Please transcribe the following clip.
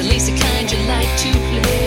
At least the kind you like to play.